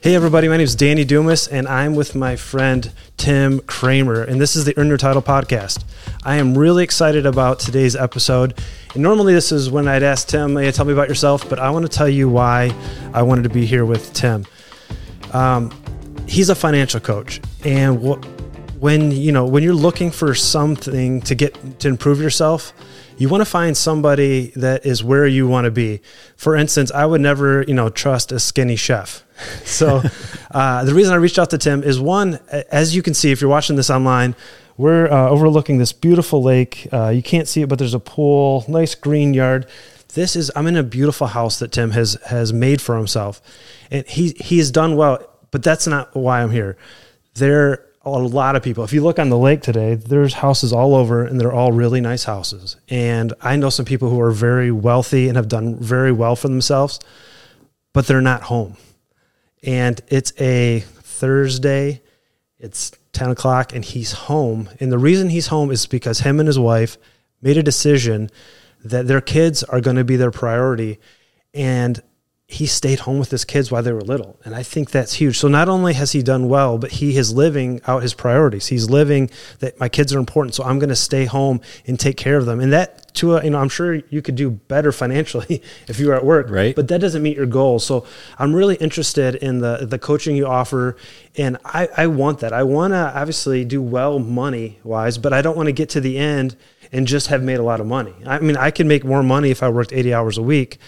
Hey, everybody, my name is Danny Dumas, and I'm with my friend Tim Cramer, and this is the Earn Your Title podcast. I am really excited about today's episode. And normally, this is when I'd ask Tim, hey, tell me about yourself, but I want to tell you why I wanted to be here with Tim. Um, he's a financial coach, and what when you know when you're looking for something to get to improve yourself you want to find somebody that is where you want to be. For instance i would never you know trust a skinny chef. So uh, the reason i reached out to tim is one as you can see if you're watching this online we're uh, overlooking this beautiful lake. Uh, you can't see it but there's a pool nice green yard. This is i'm in a beautiful house that tim has has made for himself. And he he has done well but that's not why i'm here. There a lot of people. If you look on the lake today, there's houses all over and they're all really nice houses. And I know some people who are very wealthy and have done very well for themselves, but they're not home. And it's a Thursday, it's 10 o'clock, and he's home. And the reason he's home is because him and his wife made a decision that their kids are going to be their priority. And he stayed home with his kids while they were little. And I think that's huge. So not only has he done well, but he is living out his priorities. He's living that my kids are important. So I'm going to stay home and take care of them. And that to a, you know, I'm sure you could do better financially if you were at work, right? But that doesn't meet your goals. So I'm really interested in the, the coaching you offer. And I, I want that. I want to obviously do well money wise, but I don't want to get to the end and just have made a lot of money. I mean, I can make more money if I worked 80 hours a week.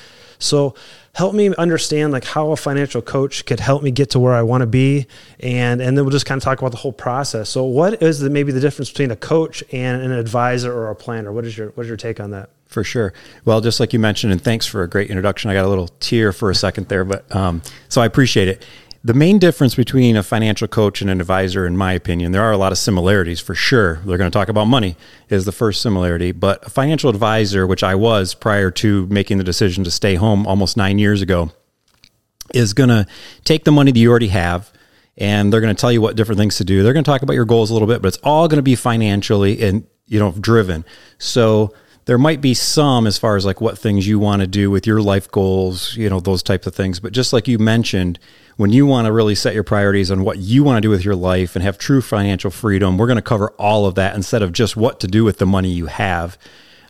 So help me understand like how a financial coach could help me get to where I want to be, and and then we'll just kind of talk about the whole process. So, what is the, maybe the difference between a coach and an advisor or a planner? What is your what is your take on that? For sure. Well, just like you mentioned, and thanks for a great introduction. I got a little tear for a second there, but um, so I appreciate it. The main difference between a financial coach and an advisor, in my opinion, there are a lot of similarities for sure. They're going to talk about money, is the first similarity. But a financial advisor, which I was prior to making the decision to stay home almost nine years ago, is going to take the money that you already have and they're going to tell you what different things to do. They're going to talk about your goals a little bit, but it's all going to be financially and, you know, driven. So, there might be some as far as like what things you want to do with your life goals, you know, those types of things. But just like you mentioned, when you want to really set your priorities on what you want to do with your life and have true financial freedom, we're going to cover all of that instead of just what to do with the money you have.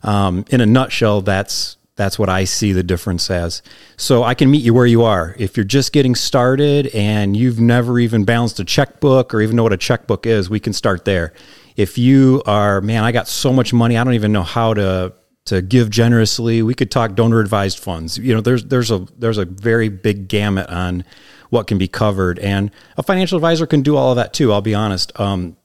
Um, in a nutshell, that's that's what I see the difference as. So I can meet you where you are. If you're just getting started and you've never even balanced a checkbook or even know what a checkbook is, we can start there. If you are, man, I got so much money, I don't even know how to to give generously. We could talk donor advised funds. You know, there's there's a there's a very big gamut on what can be covered. And a financial advisor can do all of that too, I'll be honest. Um,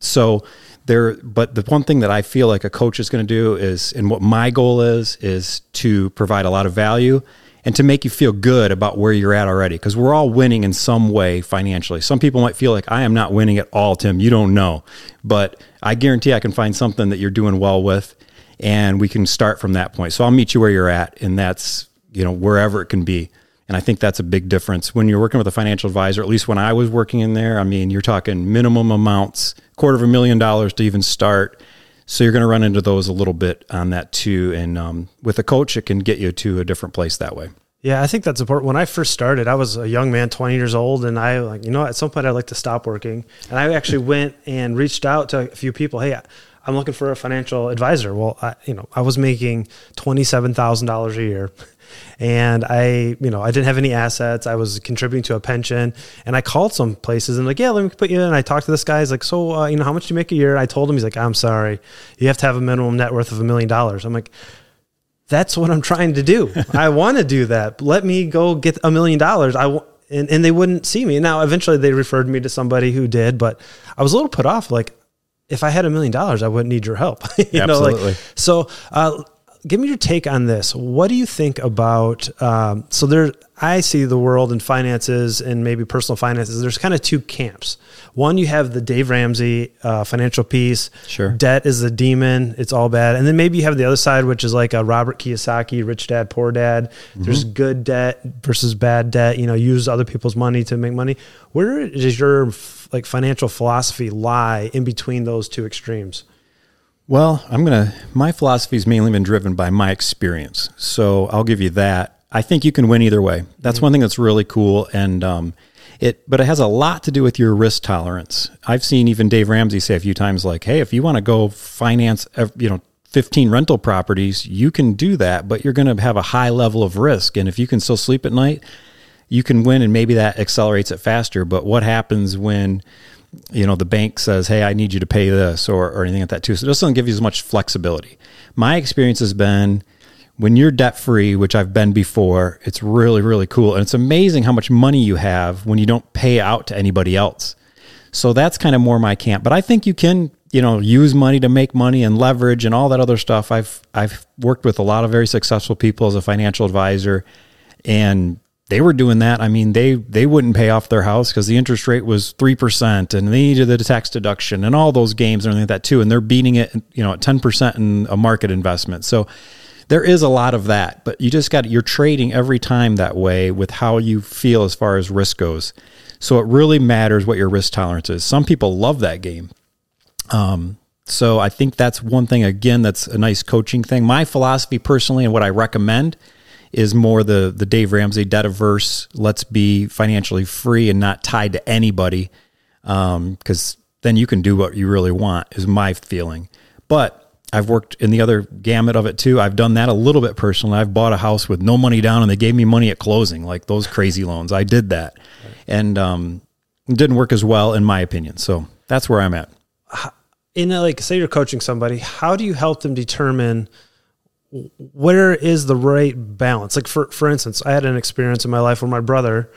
so there, but the one thing that I feel like a coach is going to do is, and what my goal is, is to provide a lot of value and to make you feel good about where you're at already. Because we're all winning in some way financially. Some people might feel like I am not winning at all, Tim. You don't know. But I guarantee I can find something that you're doing well with and we can start from that point. So I'll meet you where you're at, and that's, you know, wherever it can be. And I think that's a big difference when you're working with a financial advisor. At least when I was working in there, I mean, you're talking minimum amounts, quarter of a million dollars to even start. So you're going to run into those a little bit on that too. And um, with a coach, it can get you to a different place that way. Yeah, I think that's important. When I first started, I was a young man, 20 years old, and I like, you know, at some point I'd like to stop working. And I actually went and reached out to a few people. Hey, I'm looking for a financial advisor. Well, I, you know, I was making $27,000 a year and I, you know, I didn't have any assets. I was contributing to a pension, and I called some places and like, yeah, let me put you in. I talked to this guy. He's like, so, uh, you know, how much do you make a year? And I told him, he's like, I'm sorry, you have to have a minimum net worth of a million dollars. I'm like, that's what I'm trying to do. I want to do that. Let me go get a million dollars. I w- and, and they wouldn't see me. Now, eventually they referred me to somebody who did, but I was a little put off. Like, if I had a million dollars, I wouldn't need your help. you Absolutely. Know, like, so, uh, give me your take on this. What do you think about? Um, so there, I see the world in finances and maybe personal finances. There's kind of two camps. One, you have the Dave Ramsey uh, financial piece. Sure. Debt is the demon. It's all bad. And then maybe you have the other side, which is like a Robert Kiyosaki, Rich Dad Poor Dad. Mm-hmm. There's good debt versus bad debt. You know, use other people's money to make money. Where does your like financial philosophy lie in between those two extremes? Well, I'm going to, my philosophy has mainly been driven by my experience. So I'll give you that. I think you can win either way. That's one thing that's really cool. And, um, it, but it has a lot to do with your risk tolerance. I've seen even Dave Ramsey say a few times, like, "Hey, if you want to go finance, you know, 15 rental properties, you can do that, but you're going to have a high level of risk. And if you can still sleep at night, you can win, and maybe that accelerates it faster. But what happens when you know the bank says, "Hey, I need you to pay this," or or anything like that too? So it doesn't give you as much flexibility. My experience has been when you're debt free, which I've been before, it's really, really cool. And it's amazing how much money you have when you don't pay out to anybody else. So that's kind of more my camp. But I think you can, you know, use money to make money and leverage and all that other stuff. I've I've worked with a lot of very successful people as a financial advisor and they were doing that. I mean, they they wouldn't pay off their house because the interest rate was three percent, and they needed the tax deduction and all those games and everything like that too. And they're beating it, you know, at ten percent in a market investment. So there is a lot of that, but you just got you're trading every time that way with how you feel as far as risk goes. So it really matters what your risk tolerance is. Some people love that game. Um, so I think that's one thing again that's a nice coaching thing. My philosophy personally and what I recommend is more the the Dave Ramsey debt averse. Let's be financially free and not tied to anybody, Um, because um, then you can do what you really want. Is my feeling, but I've worked in the other gamut of it too. I've done that a little bit personally. I've bought a house with no money down and they gave me money at closing, like those crazy loans. I did that. And um, didn't work as well, in my opinion. So that's where I'm at. In a, like, say you're coaching somebody, how do you help them determine where is the right balance? Like, for, for instance, I had an experience in my life where my brother,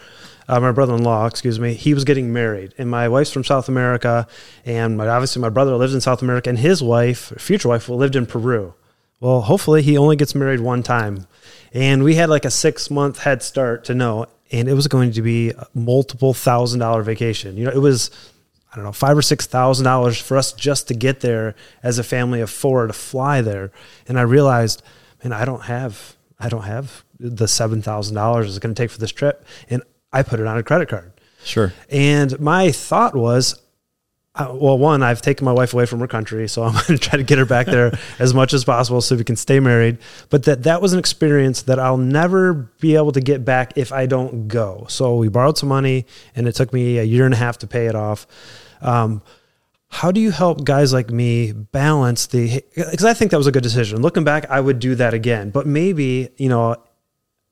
uh, my brother-in-law, excuse me, he was getting married, and my wife's from South America, and my, obviously my brother lives in South America, and his wife, future wife, lived in Peru. Well, hopefully he only gets married one time, and we had like a six-month head start to know, and it was going to be a multiple thousand dollar vacation. You know, it was I don't know five or six thousand dollars for us just to get there as a family of four to fly there, and I realized, man, I don't have I don't have the seven thousand dollars it's going to take for this trip, and I put it on a credit card. Sure. And my thought was, uh, well, one, I've taken my wife away from her country, so I'm going to try to get her back there as much as possible so we can stay married. But that that was an experience that I'll never be able to get back if I don't go. So we borrowed some money, and it took me a year and a half to pay it off. Um, how do you help guys like me balance the? Because I think that was a good decision. Looking back, I would do that again. But maybe you know,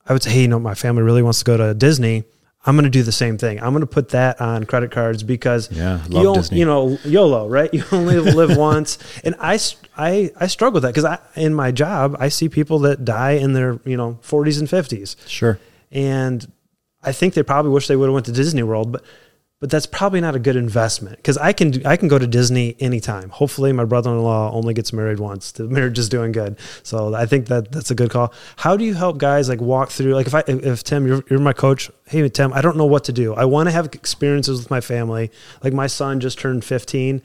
I would say, hey, you know, my family really wants to go to Disney I'm going to do the same thing. I'm going to put that on credit cards because yeah, you, you know YOLO, right? You only live once, and I, I I struggle with that because I in my job I see people that die in their you know 40s and 50s. Sure. And I think they probably wish they would have went to Disney World, but but that's probably not a good investment because I can I can go to Disney anytime. Hopefully, my brother-in-law only gets married once. The marriage is doing good, so I think that that's a good call. How do you help guys like walk through? Like if I if Tim, you're, you're my coach. Hey Tim, I don't know what to do. I want to have experiences with my family. Like my son just turned 15.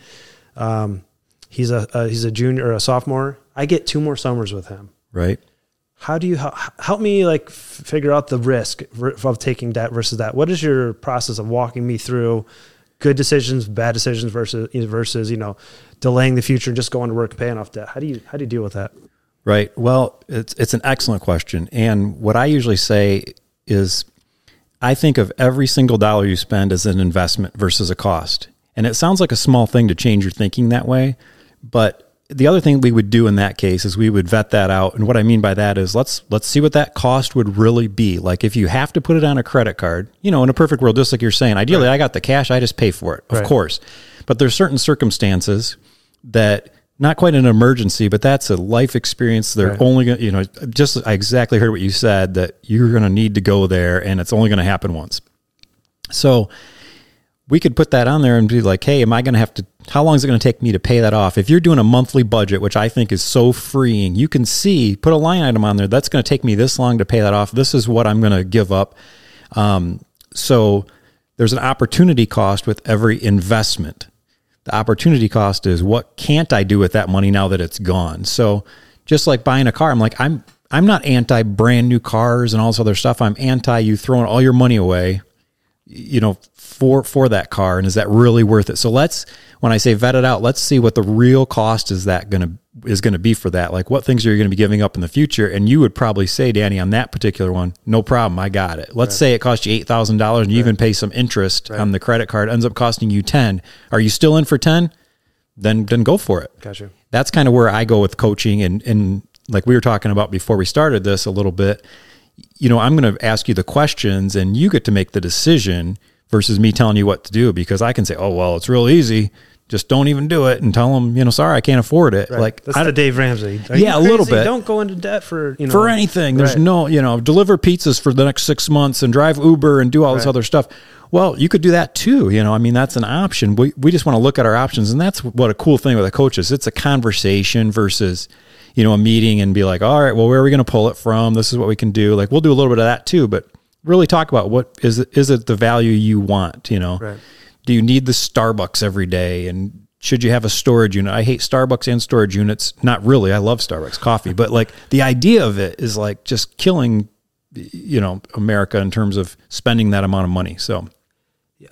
Um, he's a, a he's a junior or a sophomore. I get two more summers with him. Right how do you help me like figure out the risk of taking debt versus that? What is your process of walking me through good decisions bad decisions versus versus you know delaying the future and just going to work paying off debt? How do you how do you deal with that? Right. Well it's it's an excellent question. And what i usually say is i think of every single dollar you spend as an investment versus a cost. And it sounds like a small thing to change your thinking that way but the other thing we would do in that case is we would vet that out. And what I mean by that is let's let's see what that cost would really be. Like if you have to put it on a credit card, you know, in a perfect world, just like you're saying, ideally right. I got the cash, I just pay for it, of right. course. But there's certain circumstances that not quite an emergency, but that's a life experience. They're right. only going to, you know, just I exactly heard what you said that you're going to need to go there and it's only going to happen once. So we could put that on there and be like, hey, am I going to have to, how long is it going to take me to pay that off? If you're doing a monthly budget, which I think is so freeing, you can see, put a line item on there, that's going to take me this long to pay that off. This is what I'm going to give up. Um, so there's an opportunity cost with every investment. The opportunity cost is what can't I do with that money now that it's gone? So just like buying a car, I'm like, I'm, I'm not anti brand new cars and all this other stuff. I'm anti you throwing all your money away you know, for for that car, and is that really worth it? So let's, when I say vet it out, let's see what the real cost is that going to is going to be for that. Like what things are you going to be giving up in the future? And you would probably say, Danny, on that particular one, no problem, I got it. Let's right. say it cost you eight thousand dollars, and you right. even pay some interest right. on the credit card, ends up costing you ten. Are you still in for ten? Then then go for it. Gotcha. That's kind of where I go with coaching, and and like we were talking about before we started this a little bit you know, I'm going to ask you the questions and you get to make the decision versus me telling you what to do because I can say, oh, well, it's real easy. Just don't even do it and tell them, you know, sorry, I can't afford it. Right. Like that's I, the Dave Ramsey. Are yeah, a little bit. Don't go into debt for you know for anything. There's right. no, you know, deliver pizzas for the next six months and drive Uber and do all this other stuff. Well, you could do that too. You know, I mean, that's an option. We we just want to look at our options, and that's what a cool thing with a coach is. It's a conversation versus you know, a meeting and be like, all right, well, where are we going to pull it from? This is what we can do. Like, we'll do a little bit of that too, but really talk about what is it, is it the value you want? You know, right. do you need the Starbucks every day? And should you have a storage unit? I hate Starbucks and storage units. Not really. I love Starbucks coffee, but like the idea of it is like just killing, you know, America in terms of spending that amount of money. So,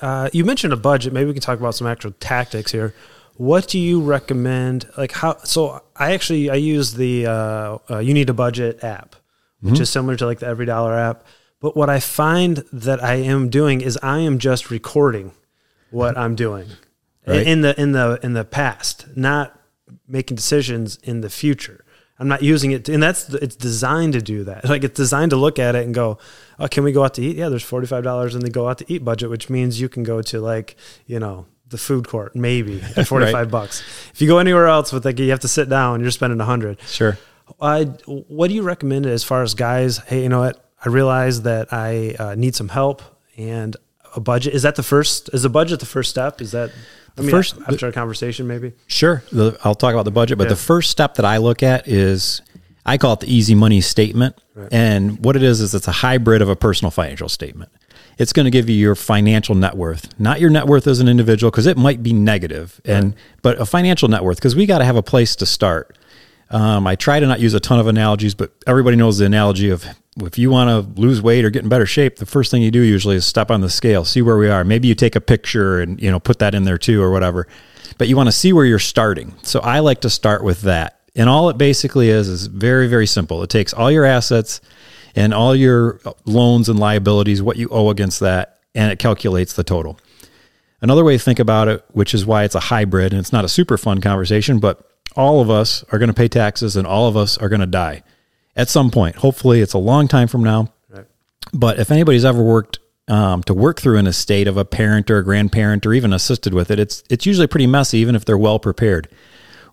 uh, you mentioned a budget. Maybe we can talk about some actual tactics here what do you recommend like how so i actually i use the uh, uh, you need a budget app which mm-hmm. is similar to like the every dollar app but what i find that i am doing is i am just recording what i'm doing right. in the in the in the past not making decisions in the future i'm not using it to, and that's it's designed to do that like it's designed to look at it and go oh can we go out to eat yeah there's $45 in the go out to eat budget which means you can go to like you know the food court, maybe at 45 right. bucks. If you go anywhere else with like, you have to sit down, you're spending a hundred. Sure. Uh, what do you recommend as far as guys? Hey, you know what? I realize that I uh, need some help and a budget. Is that the first, is the budget the first step? Is that I mean, first after a conversation, maybe? Sure. The, I'll talk about the budget, but yeah. the first step that I look at is I call it the easy money statement. Right. And what it is, is it's a hybrid of a personal financial statement it's going to give you your financial net worth, not your net worth as an individual, because it might be negative, and right. but a financial net worth because we got to have a place to start. Um, I try to not use a ton of analogies, but everybody knows the analogy of if you want to lose weight or get in better shape, the first thing you do usually is step on the scale, see where we are. Maybe you take a picture and you know put that in there too or whatever. But you want to see where you're starting. So I like to start with that. And all it basically is is very very simple. It takes all your assets and all your loans and liabilities, what you owe against that, and it calculates the total. Another way to think about it, which is why it's a hybrid and it's not a super fun conversation, but all of us are going to pay taxes and all of us are going to die at some point. Hopefully, it's a long time from now. Right. But if anybody's ever worked um, to work through an estate of a parent or a grandparent or even assisted with it, it's it's usually pretty messy, even if they're well prepared.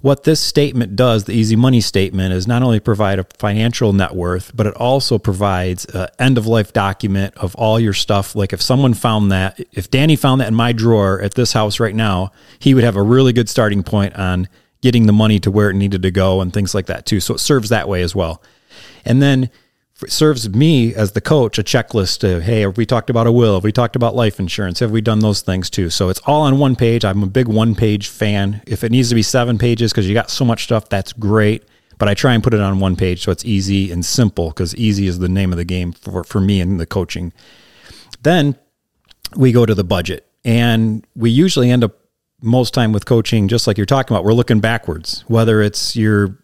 What this statement does, the easy money statement, is not only provide a financial net worth, but it also provides an end of life document of all your stuff. Like if someone found that, if Danny found that in my drawer at this house right now, he would have a really good starting point on getting the money to where it needed to go and things like that too. So it serves that way as well. And then serves me as the coach a checklist to hey have we talked about a will? Have we talked about life insurance? Have we done those things too? So it's all on one page. I'm a big one page fan. If it needs to be seven pages because you got so much stuff that's great. But i try and put it on one page so it's easy and simple because easy is the name of the game for, for me and the coaching. Then we go to the budget. And we usually end up most time with coaching just like you're talking about we're looking backwards whether it's your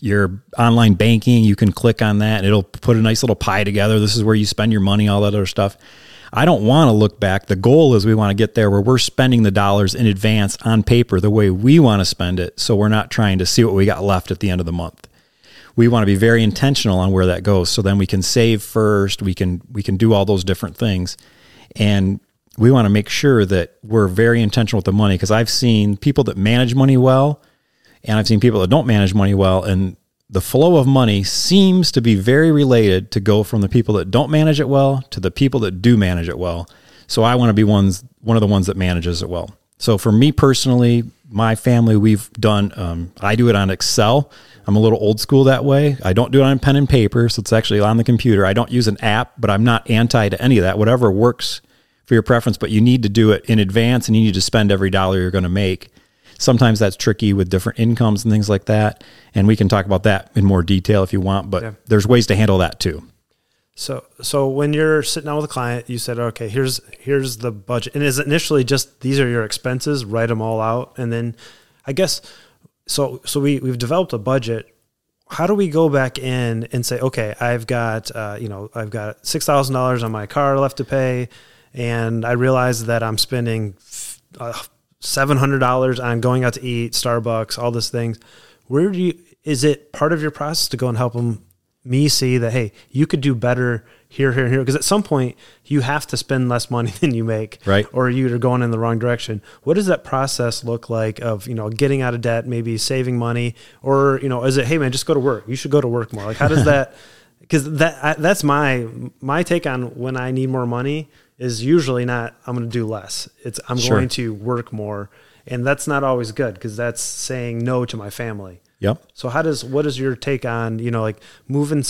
your online banking, you can click on that and it'll put a nice little pie together. This is where you spend your money, all that other stuff. I don't want to look back. The goal is we want to get there where we're spending the dollars in advance on paper the way we want to spend it. So we're not trying to see what we got left at the end of the month. We want to be very intentional on where that goes. So then we can save first. We can we can do all those different things, and we want to make sure that we're very intentional with the money because I've seen people that manage money well and I've seen people that don't manage money well, and the flow of money seems to be very related to go from the people that don't manage it well to the people that do manage it well. So I want to be ones one of the ones that manages it well. So for me personally, my family, we've done. Um, I do it on Excel. I'm a little old school that way. I don't do it on pen and paper, so it's actually on the computer. I don't use an app, but I'm not anti to any of that. Whatever works for your preference, but you need to do it in advance, and you need to spend every dollar you're going to make. Sometimes that's tricky with different incomes and things like that. And we can talk about that in more detail if you want, but yeah. there's ways to handle that too. So, so when you're sitting down with a client, you said, okay, here's here's the budget, and is it initially just these are your expenses, write them all out, and then I guess so. So we we've developed a budget. How do we go back in and say, okay, I've got uh, you know I've got six thousand dollars on my car left to pay, and I realize that I'm spending uh, seven hundred dollars on going out to eat, Starbucks, all these things. Where do you? Is it part of your process to go and help them me see that hey you could do better here here here? Because at some point you have to spend less money than you make. Right. Or you're going in the wrong direction. What does that process look like of you know getting out of debt maybe saving money? Or you know is it hey man just go to work. You should go to work more. Like how does that because that I, that's my my take on when i need more money is usually not i'm going to do less it's i'm sure. going to work more and that's not always good because that's saying no to my family Yep. So how does what is your take on you know like moving,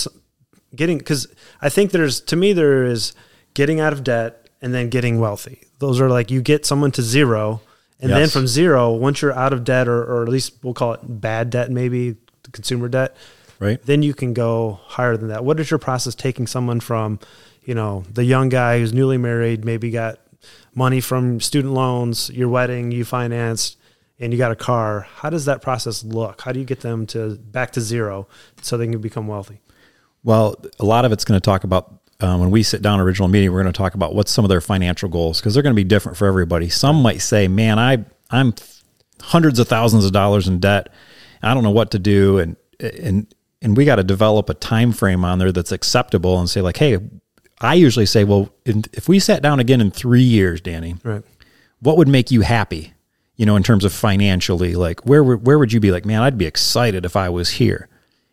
getting because I think there's to me there is getting out of debt and then getting wealthy. Those are like you get someone to zero, and yes. then from zero, once you're out of debt or or at least we'll call it bad debt, maybe consumer debt, right? Then you can go higher than that. What is your process taking someone from, you know, the young guy who's newly married, maybe got money from student loans, your wedding you financed, and you got a car, how does that process look? How do you get them to back to zero so they can become wealthy? Well, a lot of it's going to talk about um, when we sit down original meeting. We're going to talk about what's some of their financial goals because they're going to be different for everybody. Some might say, "Man, I I'm hundreds of thousands of dollars in debt. I don't know what to do," and and and we got to develop a time frame on there that's acceptable and say like, "Hey." I usually say, well, in, if we sat down again in three years, Danny, right. what would make you happy? you know, in terms of financially, like where where would you be like, man, I'd be excited if I was here.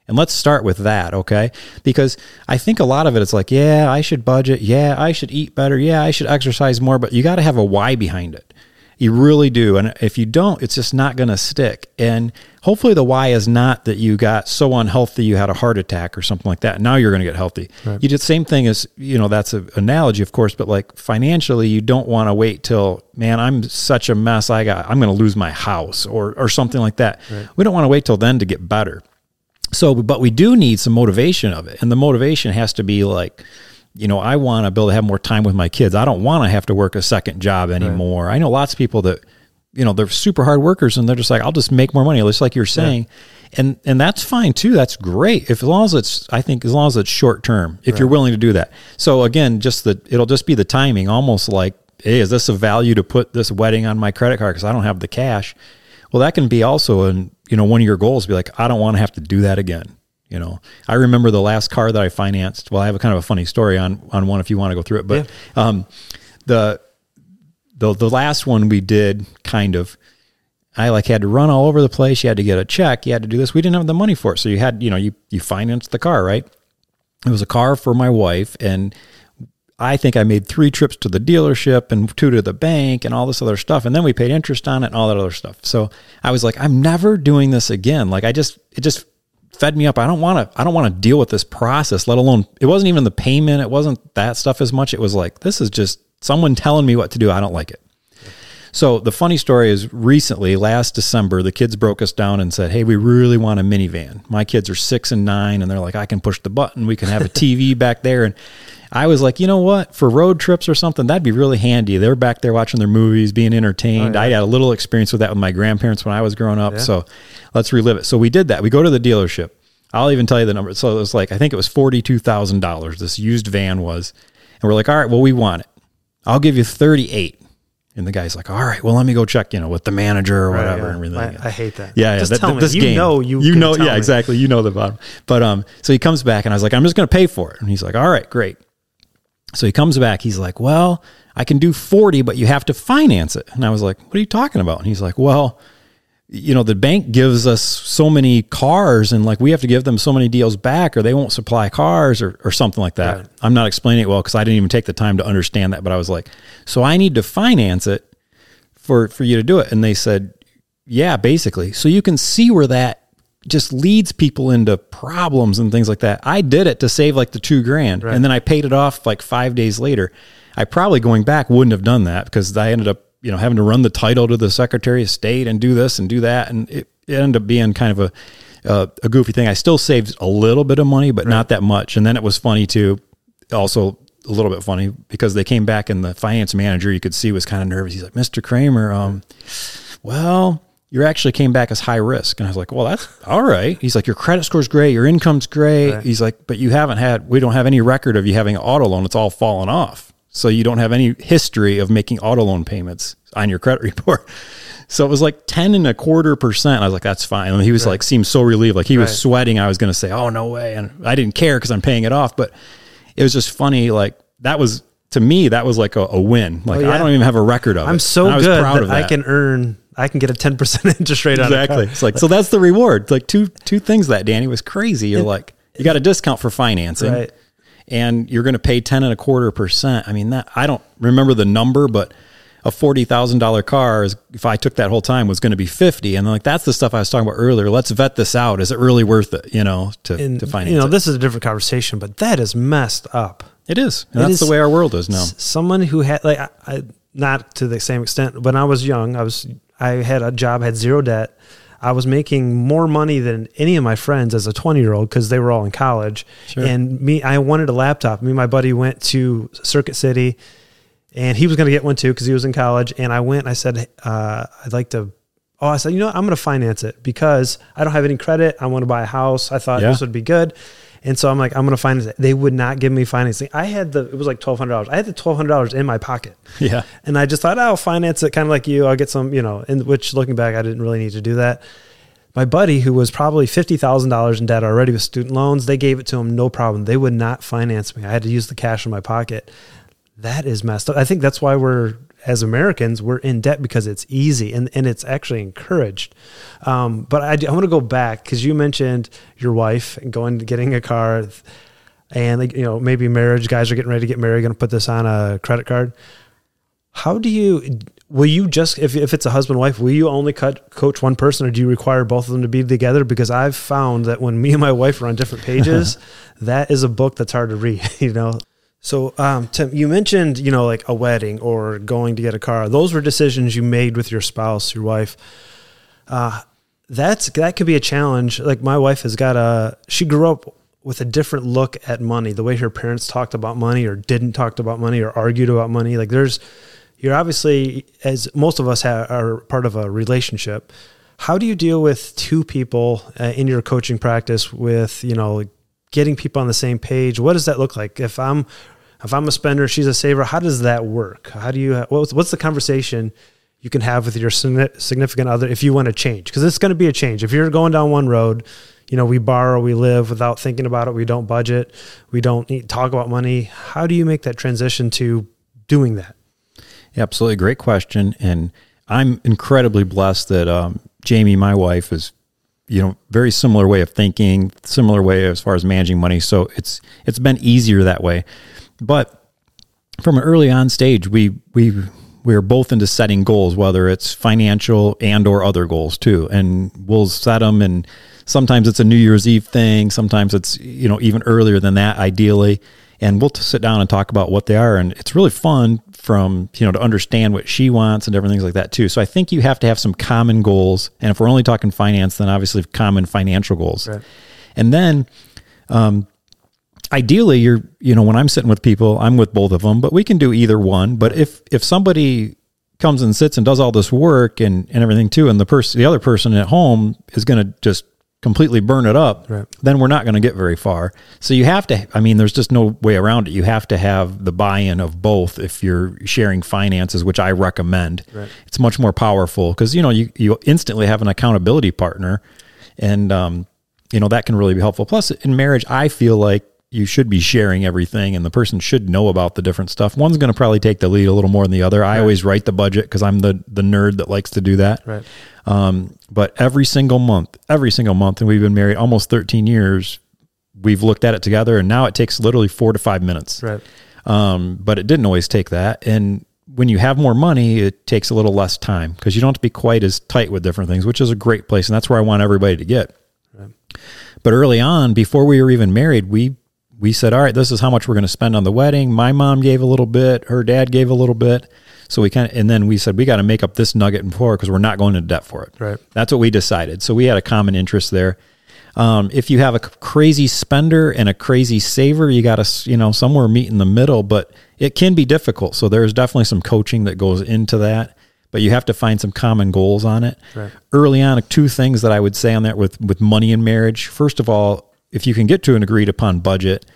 And let's start with that, okay? Because I think a lot of it it's like, yeah, I should budget, yeah, I should eat better, yeah, I should exercise more, but you got to have a why behind it. You really do. And if you don't, it's just not going to stick. And hopefully the why is not that you got so unhealthy you had a heart attack or something like that. Now you're going to get healthy. Right. You did the same thing as, you know, that's an analogy, of course, but like financially, you don't want to wait till, man, I'm such a mess. I got, I'm going to lose my house or, or something like that. Right. We don't want to wait till then to get better. So, but we do need some motivation of it. And the motivation has to be like, you know, I want to be able to have more time with my kids. I don't want to have to work a second job anymore. Right. I know lots of people that, you know, they're super hard workers and they're just like, I'll just make more money, just like you're saying. Yeah. And and that's fine too. That's great. If as long as it's I think as long as it's short term, if right. you're willing to do that. So again, just the it'll just be the timing, almost like, hey, is this a value to put this wedding on my credit card because I don't have the cash? Well, that can be also an you know, one of your goals be like, I don't want to have to do that again. You know, I remember the last car that I financed. Well, I have a kind of a funny story on on one if you want to go through it. But yeah. um, the the the last one we did kind of. I like had to run all over the place. You had to get a check. You had to do this. We didn't have the money for it, so you had you know you you financed the car, right? It was a car for my wife, and I think I made three trips to the dealership and two to the bank and all this other stuff. And then we paid interest on it and all that other stuff. So I was like, I'm never doing this again. Like I just, it just fed me up. I don't want to I don't want to deal with this process, let alone it wasn't even the payment, it wasn't that stuff as much. It was like this is just someone telling me what to do. I don't like it. So the funny story is recently, last December, the kids broke us down and said, Hey, we really want a minivan. My kids are six and nine, and they're like, I can push the button, we can have a TV back there. And I was like, you know what? For road trips or something, that'd be really handy. They're back there watching their movies, being entertained. Oh, yeah. I had a little experience with that with my grandparents when I was growing up. Yeah. So let's relive it. So we did that. We go to the dealership. I'll even tell you the number. So it was like, I think it was $42,000. This used van was. And we're like, all right, well, we want it. I'll give you 38. And the guy's like, all right, well, let me go check, you know, with the manager or whatever. Right, yeah. and everything. I, I, hate that. Yeah, yeah. Just that, tell me. you game, know, you, you know, yeah, me. exactly. You know the bottom. But um, so he comes back and I was like, I'm just going to pay for it. And he's like, all right, great. So he comes back. He's like, well, I can do 40, but you have to finance it. And I was like, what are you talking about? And he's like, well, you know, the bank gives us so many cars and like we have to give them so many deals back or they won't supply cars or, or something like that. Right. I'm not explaining it well because I didn't even take the time to understand that. But I was like, so I need to finance it for, for you to do it. And they said, yeah, basically. So you can see where that just leads people into problems and things like that. I did it to save like the two grand right. and then I paid it off like five days later. I probably going back wouldn't have done that because I ended up you know, having to run the title to the Secretary of State and do this and do that, and it, it ended up being kind of a uh, a goofy thing. I still saved a little bit of money, but right. not that much. And then it was funny too. also a little bit funny because they came back and the finance manager you could see was kind of nervous. He's like, Mr. Cramer, um, well, you actually came back as high risk. And I was like, well, that's all right. He's like, your credit score's great. Your income's great. Right. He's like, but you haven't had, we don't have any record of you having an auto loan. It's all fallen off. So you don't have any history of making auto loan payments on your credit report. So it was like 10 and a quarter percent. I was like, that's fine. And he was like, seemed so relieved. Like he was sweating. I was going to say, oh, no way. And I didn't care because I'm paying it off. But it was just funny. Like that was, to me, that was like a, a win. Like Oh, yeah. I don't even have a record of it. I'm so And I was proud that, of I can earn. I can get a 10% interest rate on Exactly. car. It's like so that's the reward. Like two two things that Danny was crazy. You're like you got a discount for financing, Right. and you're going to pay ten and a quarter percent. I mean that I don't remember the number, but a forty thousand dollar car is if I took that whole time was going to be fifty. And like that's the stuff I was talking about earlier. Let's vet this out. Is it really worth it? You know, to And, to finance you know, it. this is a different conversation, but that is messed up. it is. And it that's is- the way our world is now. Someone who had like I, I, not to the same extent. When I was young, I was I had a job, had zero debt. I was making more money than any of my friends as a 20 year old because they were all in college. Sure. And me, I wanted a laptop. Me and my buddy went to Circuit City, and he was going to get one too because he was in college. And I went. And I said, uh, I'd like to. Oh, I said, you know, what? I'm going to finance it because I don't have any credit. I want to buy a house. I thought Yeah. this would be good. And so I'm like, I'm going to finance it. They would not give me financing. I had the, it was like $1,200. I had the $1,200 in my pocket. Yeah. And I just thought, oh, I'll finance it kind of like you. I'll get some, you know, in which looking back, I didn't really need to do that. My buddy, who was probably $50,000 in debt already with student loans, they gave it to him no problem. They would not finance me. I had to use the cash in my pocket. That is messed up. I think that's why we're, as Americans, we're in debt because it's easy and, and it's actually encouraged. Um, but I, I want to go back because you mentioned your wife and going to getting a car and like, you know, maybe marriage guys are getting ready to get married, going to put this on a credit card. How do you will you just if, if it's a husband wife will you only cut coach one person or do you require both of them to be together because I've found that when me and my wife are on different pages that is a book that's hard to read you know so um Tim you mentioned you know like a wedding or going to get a car. Those were decisions you made with your spouse your wife. Uh that's that could be a challenge. Like my wife has got a she grew up with a different look at money the way her parents talked about money or didn't talk about money or argued about money. Like there's you're obviously as most of us ha are part of a relationship. How do you deal with two people uh, in your coaching practice with you know getting people on the same page? What does that look like? If i'm if i'm a spender she's a saver how does that work how do you what's, what's the conversation you can have with your significant other if you want to change because it's going to be a change if you're going down one road you know we borrow we live without thinking about it we don't budget we don't need, talk about money how do you make that transition to doing that Yeah, absolutely. Great question. And I'm incredibly blessed that um, Jamie, my wife, is, you know, very similar way of thinking, similar way as far as managing money. So it's it's been easier that way. But from an early on stage, we we we are both into setting goals, whether it's financial and or other goals too. And we'll set them and sometimes it's a New Year's Eve thing. Sometimes it's, you know, even earlier than that, ideally. And we'll sit down and talk about what they are. And it's really fun from, you know, to understand what she wants and different things like that too. So I think you have to have some common goals. And if we're only talking finance, then obviously common financial goals. Right. And then, um, ideally you're you know when i'm sitting with people i'm with both of them but we can do either one. But if if somebody comes and sits and does all this work and and everything too and the person the other person at home is going to just completely burn it up Right. then we're not going to get very far. So you have to i mean there's just no way around it. You have to have the buy-in of both if you're sharing finances which i recommend. Right. it's much more powerful because you know you, you instantly have an accountability partner and um, you know that can really be helpful. Plus in marriage i feel like you should be sharing everything and the person should know about the different stuff. One's going to probably take the lead a little more than the other. I always write the budget because i'm the the nerd that likes to do that. Right. Um, but every single month every single month and we've been married almost 13 years we've looked at it together and now it takes literally four to five minutes. Right. Um, but it didn't always take that. And when you have more money, it takes a little less time because you don't have to be quite as tight with different things, which is a great place. And that's where I want everybody to get. But early on, before we were even married, we we said, all right, this is how much we're going to spend on the wedding. My mom gave a little bit, her dad gave a little bit. So we kind of, and then we said, we got to make up this nugget and pour because we're not going into debt for it. Right. That's what we decided. So we had a common interest there. Um, if you have a crazy spender and a crazy saver, you got to, you know, somewhere meet in the middle, but it can be difficult. So there's definitely some coaching that goes into that, but you have to find some common goals on it. Right. Early on, two things that I would say on that with, with money and marriage. First of all, if you can get to an agreed upon budget,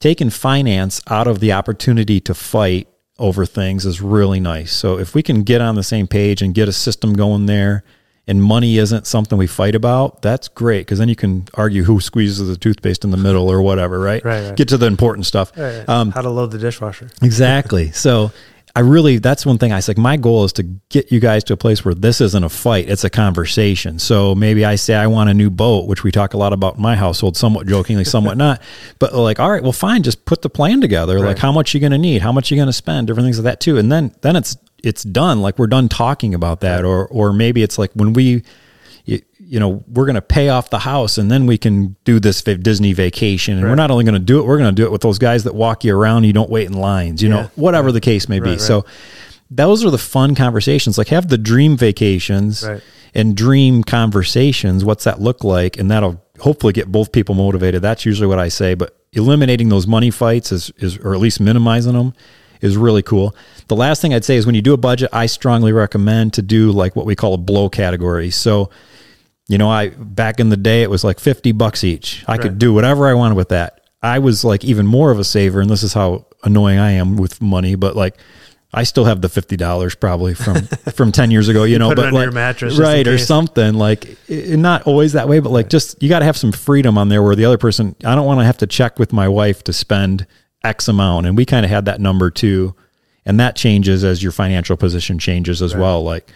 taking finance out of the opportunity to fight over things is really nice. So if we can get on the same page and get a system going there and money isn't something we fight about, that's great because then you can argue who squeezes the toothpaste in the middle or whatever, right? Right, right. Get to the important stuff. Right. Um, How to load the dishwasher. exactly. So I really, that's one thing I said. My goal is to get you guys to a place where this isn't a fight, it's a conversation. So maybe I say I want a new boat, which we talk a lot about in my household, somewhat jokingly, somewhat not. But like, all right, well, fine, just put the plan together. Like, how much you going to need, how much you going to spend, different things like that too. And then, then it's it's done. Like we're done talking about that, or or maybe it's like when we you, know, we're going to pay off the house and then we can do this Disney vacation. And we're not only going to do it, we're going to do it with those guys that walk you around. You don't wait in lines, you Yeah. know, whatever the case may be. Right, right. So those are the fun conversations. Like have the dream vacations Right. and dream conversations. What's that look like? And that'll hopefully get both people motivated. That's usually what I say. But eliminating those money fights is, is or at least minimizing them is really cool. The last thing I'd say is when you do a budget, I strongly recommend to do like what we call a blow category. So, you know, I back in the day it was like 50 bucks each. I could do whatever I wanted with that. I was like even more of a saver and this is how annoying I am with money, but like I still have the fifty dollars probably from from ten years ago, you know. Put it but under like, your mattress right, or something like i- not always that way, but like just you got to have some freedom on there where the other person. I don't want to have to check with my wife to spend X amount, and we kind of had that number too, and that changes as your financial position changes as well. Like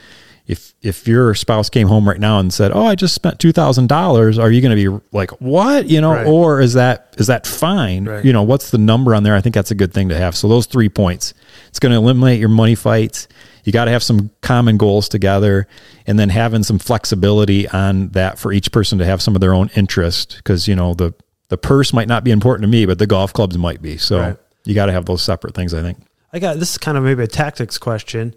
if if your spouse came home right now and said, "Oh, I just spent two thousand dollars," are you going to be like, "What?" You know, Right. or is that is that fine? Right. You know, what's the number on there? I think that's a good thing to have. So those three points, it's going to eliminate your money fights. You got to have some common goals together, and then having some flexibility on that for each person to have some of their own interest. Because you know the the purse might not be important to me, but the golf clubs might be. So Right. you got to have those separate things. I think. I got this is kind of maybe a tactics question.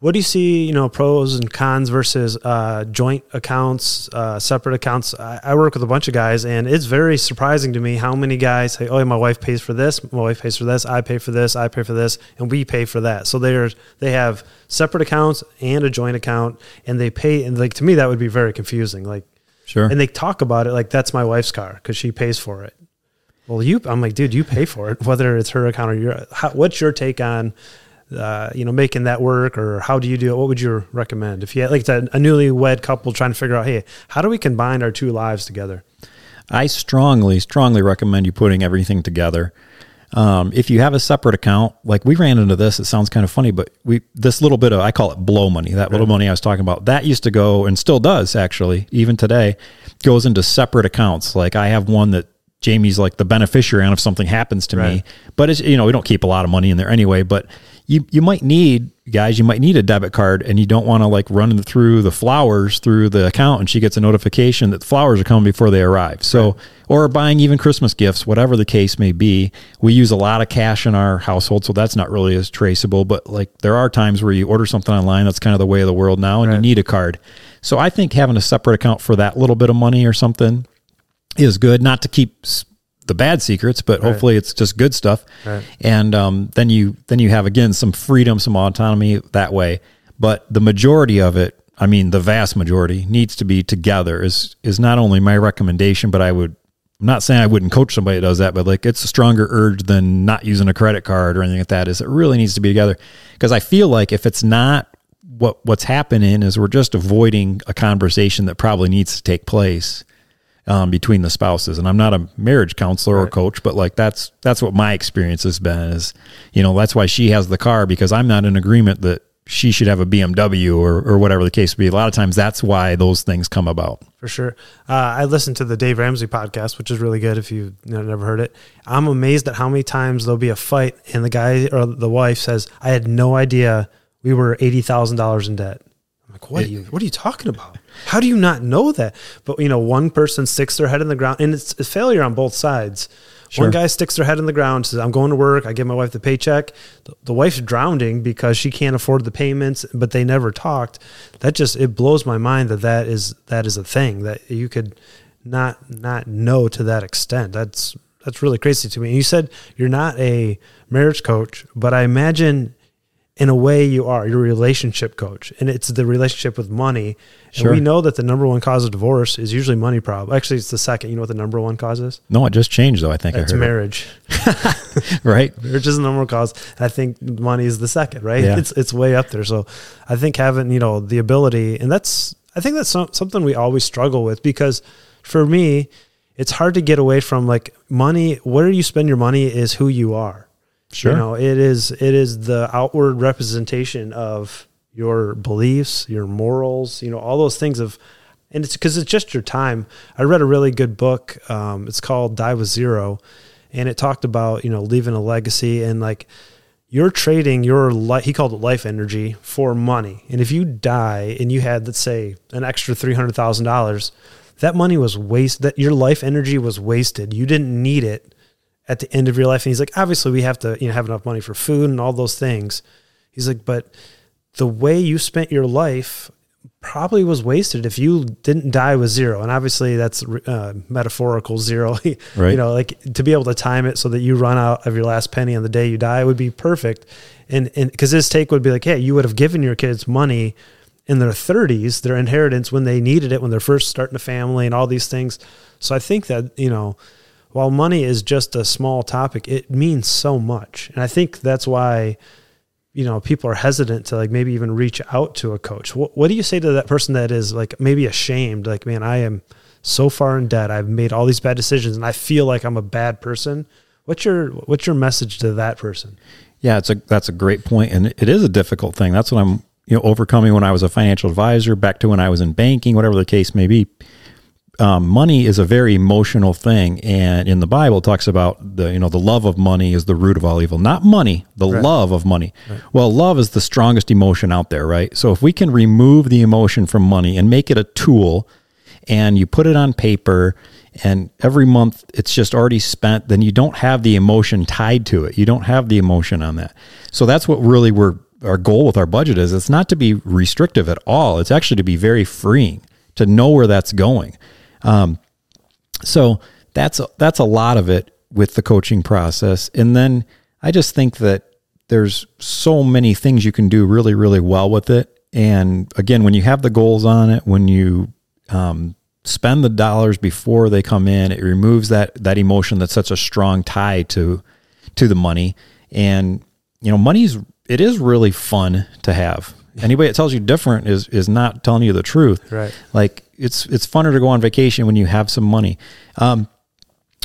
What do you see, you know, pros and cons versus uh, joint accounts, uh, separate accounts? I, I work with a bunch of guys, and it's very surprising to me how many guys say, "Oh, yeah, my wife pays for this, my wife pays for this, I pay for this, I pay for this, and we pay for that." So they're they have separate accounts and a joint account, and they pay. And like to me, that would be very confusing. Like, Sure. and they talk about it like that's my wife's car because she pays for it. Well, you, I'm like, dude, you pay for it, whether it's her account or your. How, what's your take on, uh, you know, making that work, or how do you do it? What would you recommend if you had like a, a newlywed couple trying to figure out, hey, how do we combine our two lives together? I strongly, strongly recommend you putting everything together. Um, if you have a separate account, like we ran into this, it sounds kind of funny, but we this little bit of I call it blow money. That little money I was talking about that used to go and still does actually, even today, goes into separate accounts. Like I have one that Jamie's like the beneficiary on if something happens to me, but it's you know we don't keep a lot of money in there anyway. But you you might need guys, you might need a debit card, and you don't want to like run through the flowers through the account, and she gets a notification that the flowers are coming before they arrive. So or buying even Christmas gifts, whatever the case may be. We use a lot of cash in our household, so that's not really as traceable. But like there are times where you order something online, that's kind of the way of the world now, and you need a card. So I think having a separate account for that little bit of money or something is good. Not to keep the bad secrets, but Right. hopefully it's just good stuff. Right. And um, then you then you have again some freedom, some autonomy that way. But the majority of it, I mean, the vast majority needs to be together. Is is not only my recommendation, but I would. I'm not saying I wouldn't coach somebody that does that, but like it's a stronger urge than not using a credit card or anything like that. Is it really needs to be together? Because I feel like if it's not, what what's happening is we're just avoiding a conversation that probably needs to take place um, between the spouses. And I'm not a marriage counselor or coach, but like that's that's what my experience has been. Is you know that's why she has the car because I'm not in agreement that she should have a BMW or or whatever the case be. A lot of times that's why those things come about. For sure. Uh, I listened to the Dave Ramsey podcast, which is really good if you've never heard it. I'm amazed at how many times there'll be a fight and the guy or the wife says, I had no idea we were $80,000 in debt. I'm like, what are you, what are you talking about? How do you not know that? But you know, one person sticks their head in the ground and it's a failure on both sides. Sure. One guy sticks their head in the ground, says, I'm going to work. I give my wife the paycheck. The, the wife's drowning because she can't afford the payments, but they never talked. That just, it blows my mind that that is, that is a thing that you could not not know to that extent. That's that's really crazy to me. You said you're not a marriage coach, but I imagine in a way you are you're relationship coach and it's the relationship with money Sure. and we know that the number one cause of divorce is usually money problem actually it's the second you know what the number one cause is No, it just changed though. I think it's I marriage it. right. marriage is the number one cause i think money is the second right Yeah. it's it's way up there so i think having you know the ability and that's i think that's some, something we always struggle with because for me it's hard to get away from like money where you spend your money is who you are Sure. you know, it is it is the outward representation of your beliefs, your morals, you know, all those things of and it's because it's just your time. I read a really good book. Um, it's called Die with Zero, and it talked about you know leaving a legacy and like you're trading your life. He called it life energy for money. And if you die and you had let's say an extra three hundred thousand dollars, that money was waste. That your life energy was wasted. You didn't need it at the end of your life. And he's like, obviously we have to, you know, have enough money for food and all those things. He's like, but the way you spent your life probably was wasted if you didn't die with zero. And obviously that's uh, metaphorical zero, Right. you know, like to be able to time it so that you run out of your last penny on the day you die would be perfect. And, and cause his take would be like, Hey, you would have given your kids money in their 30s, their inheritance when they needed it, when they're first starting a family and all these things. So I think that, you know, while money is just a small topic, it means so much. And I think that's why, you know, people are hesitant to like maybe even reach out to a coach. What, what do you say to that person that is like maybe ashamed? Like, man, I am so far in debt. I've made all these bad decisions and I feel like I'm a bad person. What's your, what's your message to that person? Yeah, it's a that's a great point, and it is a difficult thing. That's what I'm you know overcoming when I was a financial advisor, back to when I was in banking, whatever the case may be. Um, money is a very emotional thing, and in the Bible it talks about the you know the love of money is the root of all evil. Not money, the Right. love of money. Well, love is the strongest emotion out there, right? So if we can remove the emotion from money and make it a tool, and you put it on paper and every month it's just already spent then you don't have the emotion tied to it you don't have the emotion on that so that's what really we're our goal with our budget is it's not to be restrictive at all it's actually to be very freeing to know where that's going um, so that's a, that's a lot of it with the coaching process. And then i just think that there's so many things you can do really really well with it. And again when you have the goals on it when you um, spend the dollars before they come in it removes that that emotion that's such a strong tie to to the money. And you know money's it is really fun to have anybody that tells you different is is not telling you the truth. Right. like it's it's funner to go on vacation when you have some money. Um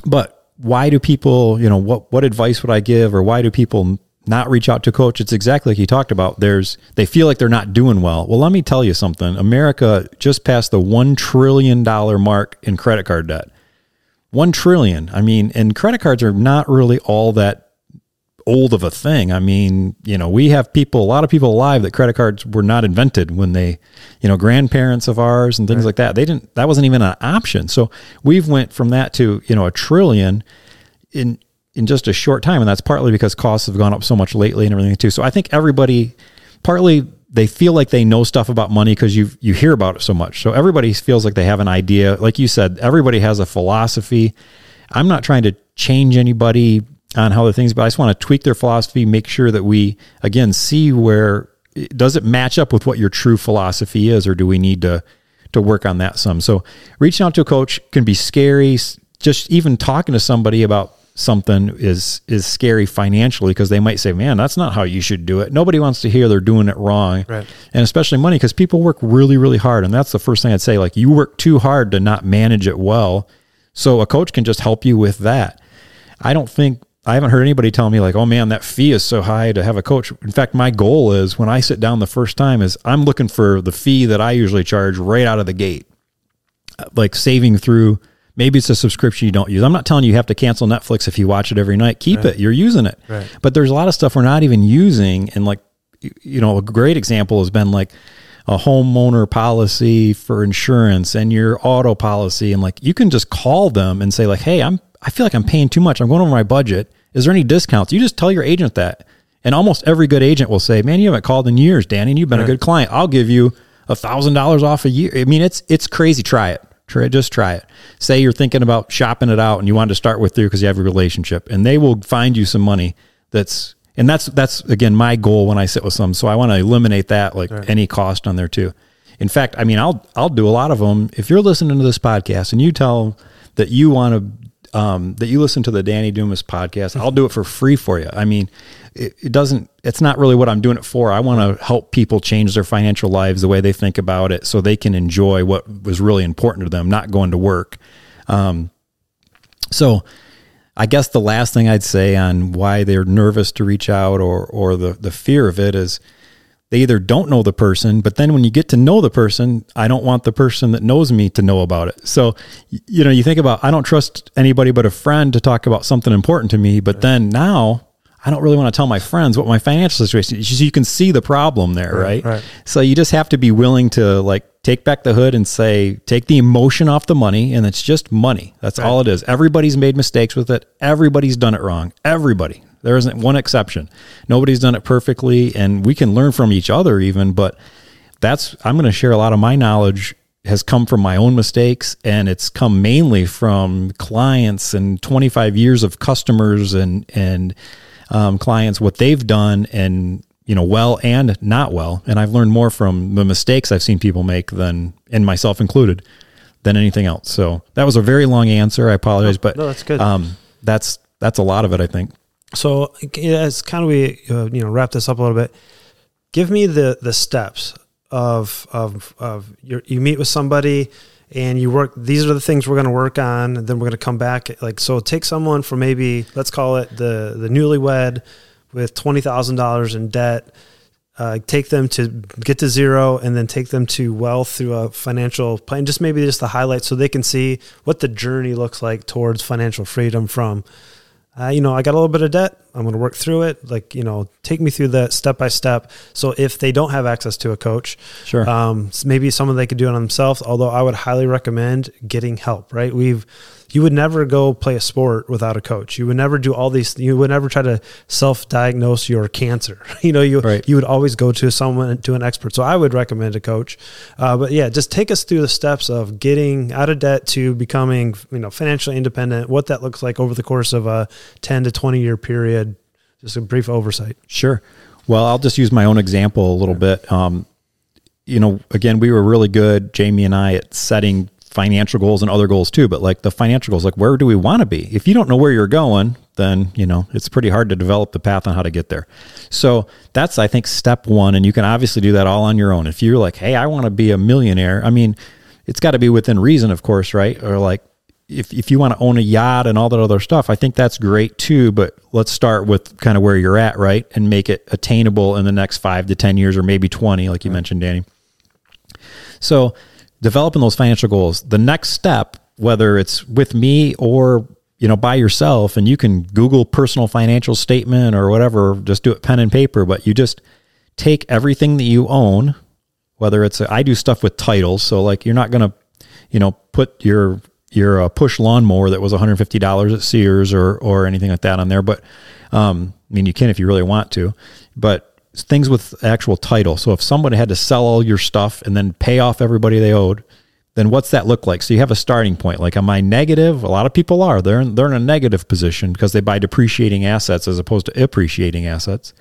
but why do people you know what what advice would i give or why do people not reach out to a coach? It's exactly like you talked about. There's they feel like they're not doing well. Well let me tell you something. America just passed the 1 trillion dollar mark in credit card debt. 1 trillion. I mean and credit cards are not really all that old of a thing. I mean, you know, we have people, a lot of people alive that credit cards were not invented when they, you know, grandparents of ours and things like that. They didn't, that wasn't even an option. So we've went from that to, you know, a trillion in, in just a short time. And that's partly because costs have gone up so much lately and everything too. So I think everybody, partly they feel like they know stuff about money because you you hear about it so much. So everybody feels like they have an idea. Like you said, everybody has a philosophy. I'm not trying to change anybody on how the things, but I just want to tweak their philosophy, make sure that we again see where does it match up with what your true philosophy is, or do we need to to work on that some? So reaching out to a coach can be scary. Just even talking to somebody about something is is scary financially because they might say, "Man, that's not how you should do it." Nobody wants to hear they're doing it wrong, Right. and especially money because people work really, really hard, and that's the first thing I'd say. Like you work too hard to not manage it well, so a coach can just help you with that. I don't think I haven't heard anybody tell me like, "Oh man, that fee is so high to have a coach." In fact, my goal is when I sit down the first time is I'm looking for the fee that I usually charge right out of the gate uh, like saving through maybe it's a subscription you don't use. I'm not telling you you have to cancel Netflix if you watch it every night. Keep it. You're using it. Right. But there's a lot of stuff we're not even using and like you know, a great example has been like a homeowner policy for insurance and your auto policy and like you can just call them and say like, "Hey, I'm I feel like I'm paying too much. I'm going over my budget. Is there any discounts?" You just tell your agent that. And almost every good agent will say, "Man, you haven't called in years, Danny, and you've been a good client. I'll give you a thousand dollars off a year." I mean, it's it's crazy. Try it. Try just try it. Say you're thinking about shopping it out and you want to start with through because you have a relationship, and they will find you some money that's and that's that's again my goal when I sit with some. So I want to eliminate that like right. any cost on there too. In fact, I mean I'll I'll do a lot of them. If you're listening to this podcast and you tell that you want to um, that you listen to the Danny Dumas podcast, I'll do it for free for you. I mean, it, it doesn't, it's not really what I'm doing it for. I want to help people change their financial lives, the way they think about it, so they can enjoy what was really important to them, not going to work. Um, so, I guess the last thing I'd say on why they're nervous to reach out or or the the fear of it is they either don't know the person, but then when you get to know the person, I don't want the person that knows me to know about it. So, you know, you think about, I don't trust anybody but a friend to talk about something important to me. But right. then now I don't really want to tell my friends what my financial situation is. You can see the problem there, right, right? right? So you just have to be willing to like take back the hood and say, take the emotion off the money, and it's just money. That's right. all it is. Everybody's made mistakes with it. Everybody's done it wrong. Everybody. There isn't one exception. Nobody's done it perfectly, and we can learn from each other even. But that's I'm going to share a lot of my knowledge has come from my own mistakes, and it's come mainly from clients and 25 years of customers and and um, clients what they've done and you know well and not well. And I've learned more from the mistakes I've seen people make than and myself included than anything else. So that was a very long answer. I apologize, but no, that's good. Um, that's that's a lot of it, I think. So as kind of we uh, you know wrap this up a little bit, give me the the steps of of of you meet with somebody and you work. These are the things we're going to work on. And then we're going to come back. Like so, take someone from maybe let's call it the the newlywed with twenty thousand dollars in debt. Uh, take them to get to zero and then take them to wealth through a financial plan just maybe just the highlights so they can see what the journey looks like towards financial freedom from uh, you know, I got a little bit of debt. I'm going to work through it. Like, you know, take me through that step by step. So if they don't have access to a coach, sure, um, maybe someone they could do it on themselves. Although I would highly recommend getting help. Right? We've you would never go play a sport without a coach. You would never do all these. You would never try to self-diagnose your cancer. You know, you right. you would always go to someone to an expert. So I would recommend a coach. Uh, but yeah, just take us through the steps of getting out of debt to becoming you know financially independent. What that looks like over the course of a ten to twenty year period. Just a brief oversight. Sure. Well, I'll just use my own example a little bit. Um, you know, again, we were really good, Jamie and I, at setting financial goals and other goals too, but like the financial goals, like where do we want to be? If you don't know where you're going, then, you know, it's pretty hard to develop the path on how to get there. So that's, I think, step one. And you can obviously do that all on your own. If you're like, hey, I want to be a millionaire, I mean, it's got to be within reason, of course, right? Or like, if, if you want to own a yacht and all that other stuff, I think that's great too. But let's start with kind of where you're at, right? And make it attainable in the next five to 10 years or maybe 20, like you mentioned, Danny. So developing those financial goals. The next step, whether it's with me or you know by yourself, and you can Google personal financial statement or whatever, just do it pen and paper. But you just take everything that you own, whether it's I do stuff with titles, so like you're not gonna, you know, put your your uh, push lawnmower that was $150 at Sears or or anything like that on there. But um, I mean, you can if you really want to, but things with actual title. So if someone had to sell all your stuff and then pay off everybody they owed, then what's that look like? So you have a starting point. Like, am I negative? A lot of people are. They're in, they're in a negative position because they buy depreciating assets as opposed to appreciating assets.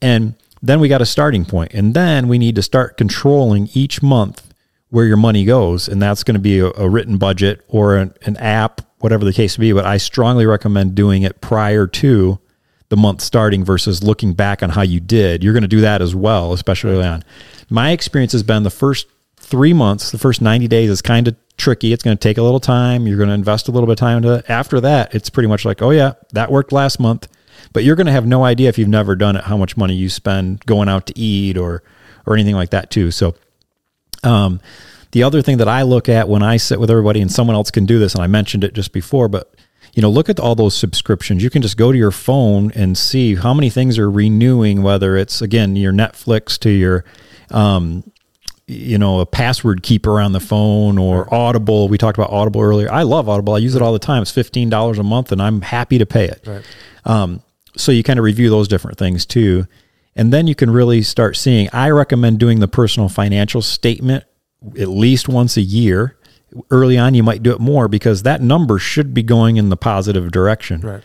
And then we got a starting point, and then we need to start controlling each month where your money goes, and that's going to be a, a written budget or an, an app, whatever the case may be. But I strongly recommend doing it prior to the month starting versus looking back on how you did. You're going to do that as well, especially early on. My experience has been the first three months, the first 90 days is kind of tricky. It's going to take a little time. You're going to invest a little bit of time into it. After that, it's pretty much like, oh, yeah, that worked last month. But you're going to have no idea if you've never done it how much money you spend going out to eat or or anything like that too. So, um, the other thing that I look at when I sit with everybody, and someone else can do this, and I mentioned it just before, but you know, look at all those subscriptions. You can just go to your phone and see how many things are renewing, whether it's again your Netflix to your, um, you know, a password keeper on the phone or Audible. We talked about Audible earlier. I love Audible. I use it all the time. It's fifteen dollars a month, and I'm happy to pay it. Right. Um, so you kind of review those different things too, and then you can really start seeing. I recommend doing the personal financial statement at least once a year early on you might do it more because that number should be going in the positive direction. Right.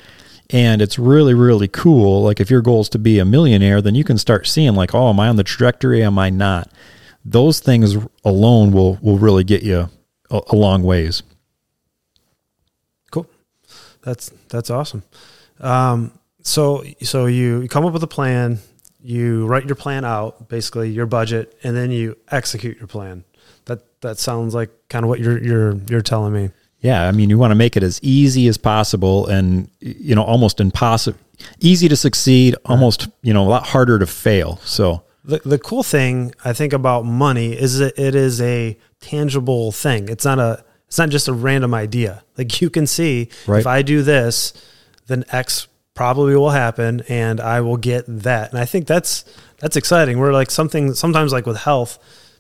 And it's really, really cool. Like if your goal is to be a millionaire, then you can start seeing like, oh, am I on the trajectory? Am I not? Those things alone will will really get you a, a long ways. Cool. That's that's awesome. Um, so so you, you come up with a plan, you write your plan out, basically your budget, and then you execute your plan. That that sounds like kind of what you're you're you're telling me. Yeah, I mean, you want to make it as easy as possible, and you know, almost impossible, easy to succeed, almost you know, a lot harder to fail. So the the cool thing I think about money is that it is a tangible thing. It's not a it's not just a random idea. Like you can see Right. if I do this, then X probably will happen and I will get that. And I think that's that's exciting. We're like something sometimes like with health,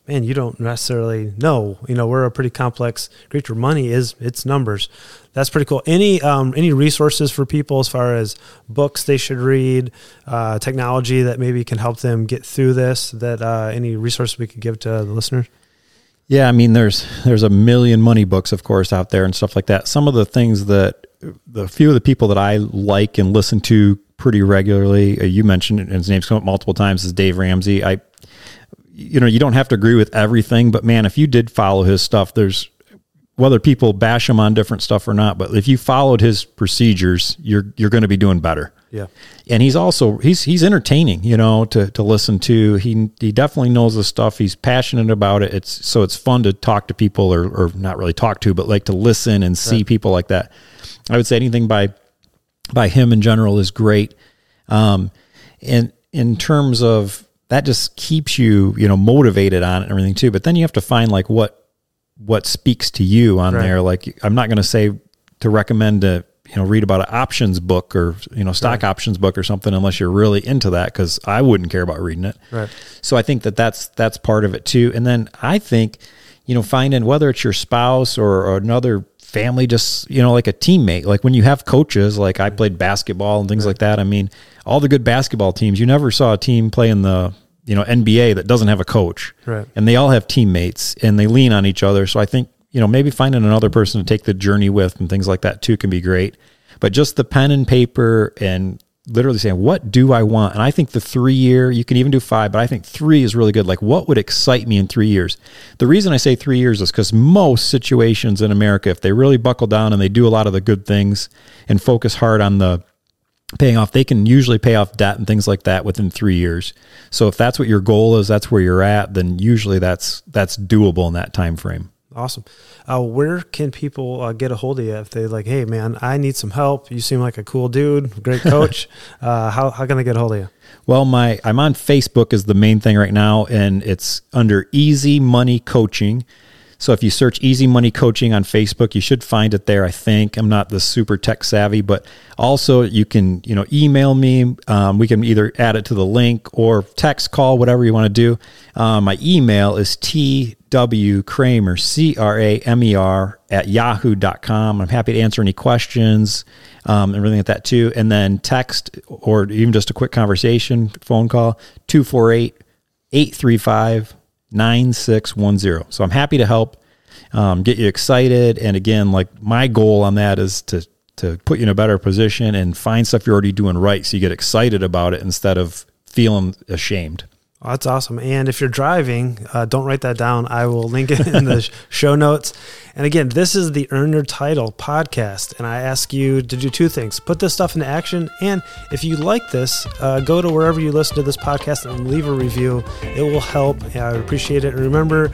man, you don't necessarily know. You know, we're a pretty complex creature. Money is it's numbers. That's pretty cool. Any um, any resources for people as far as books they should read, uh, technology that maybe can help them get through this? That uh, any resources we could give to the listeners? Yeah, I mean, there's there's a million money books, of course, out there and stuff like that. Some of the things that the few of the people that I like and listen to pretty regularly, uh, you mentioned and his name's come up multiple times, is Dave Ramsey. I, you know, you don't have to agree with everything, but man, if you did follow his stuff, there's whether people bash him on different stuff or not, but if you followed his procedures, you're you're going to be doing better. Yeah, and he's also he's he's entertaining you know to to listen to. He he definitely knows the stuff. He's passionate about it. It's so it's fun to talk to people or or not really talk to but like to listen and see people like that. I would say anything by by him in general is great. Um and in terms of that just keeps you you know motivated on it and everything too. But then you have to find like what what speaks to you on Right. there. Like i'm not going to say to recommend to you know read about an options book or you know stock options book or something unless you're really into that because i wouldn't care about reading it. Right. so i think that that's that's part of it too. And then i think you know finding whether it's your spouse or, or another family just you know like a teammate. Like when you have coaches like i played basketball and things like that i mean all the good basketball teams you never saw a team play in the you know nba that doesn't have a coach Right. and they all have teammates and they lean on each other. So I think, you know, maybe finding another person to take the journey with and things like that too can be great. But just the pen and paper and literally saying, what do I want? And I think the three year, you can even do five, but I think three is really good. Like, what would excite me in three years? The reason I say three years is because most situations in America, if they really buckle down and they do a lot of the good things and focus hard on the paying off they can usually pay off debt and things like that within three years so if that's what your goal is that's where you're at then usually that's that's doable in that time frame Awesome. Uh, where can people uh, get a hold of you if they like, hey man, I need some help. You seem like a cool dude, great coach. uh, how how can they get a hold of you? well my i'm on facebook is the main thing right now and it's under easy money coaching so if you search easy money coaching on facebook you should find it there i think. I'm not the super tech savvy but also you can you know email me. Um, we can either add it to the link or text call whatever you want to do. Um, my email is tw cramer c-r-a-m-e-r E at yahoo.com i'm happy to answer any questions um, everything like that too. And then text or even just a quick conversation phone call 248 835 9610. So I'm happy to help um, get you excited. And again, like my goal on that is to to put you in a better position and find stuff you're already doing right so you get excited about it instead of feeling ashamed. Oh, that's awesome. And if you're driving, uh, don't write that down. I will link it in the show notes. And again, this is the Earn Your Title podcast. And I ask you to do two things put this stuff into action. And if you like this, uh, go to wherever you listen to this podcast and leave a review. It will help. I appreciate it. And remember,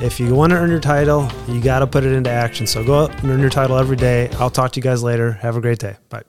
if you want to earn your title, you got to put it into action. So go out and earn your title every day. I'll talk to you guys later. Have a great day. Bye.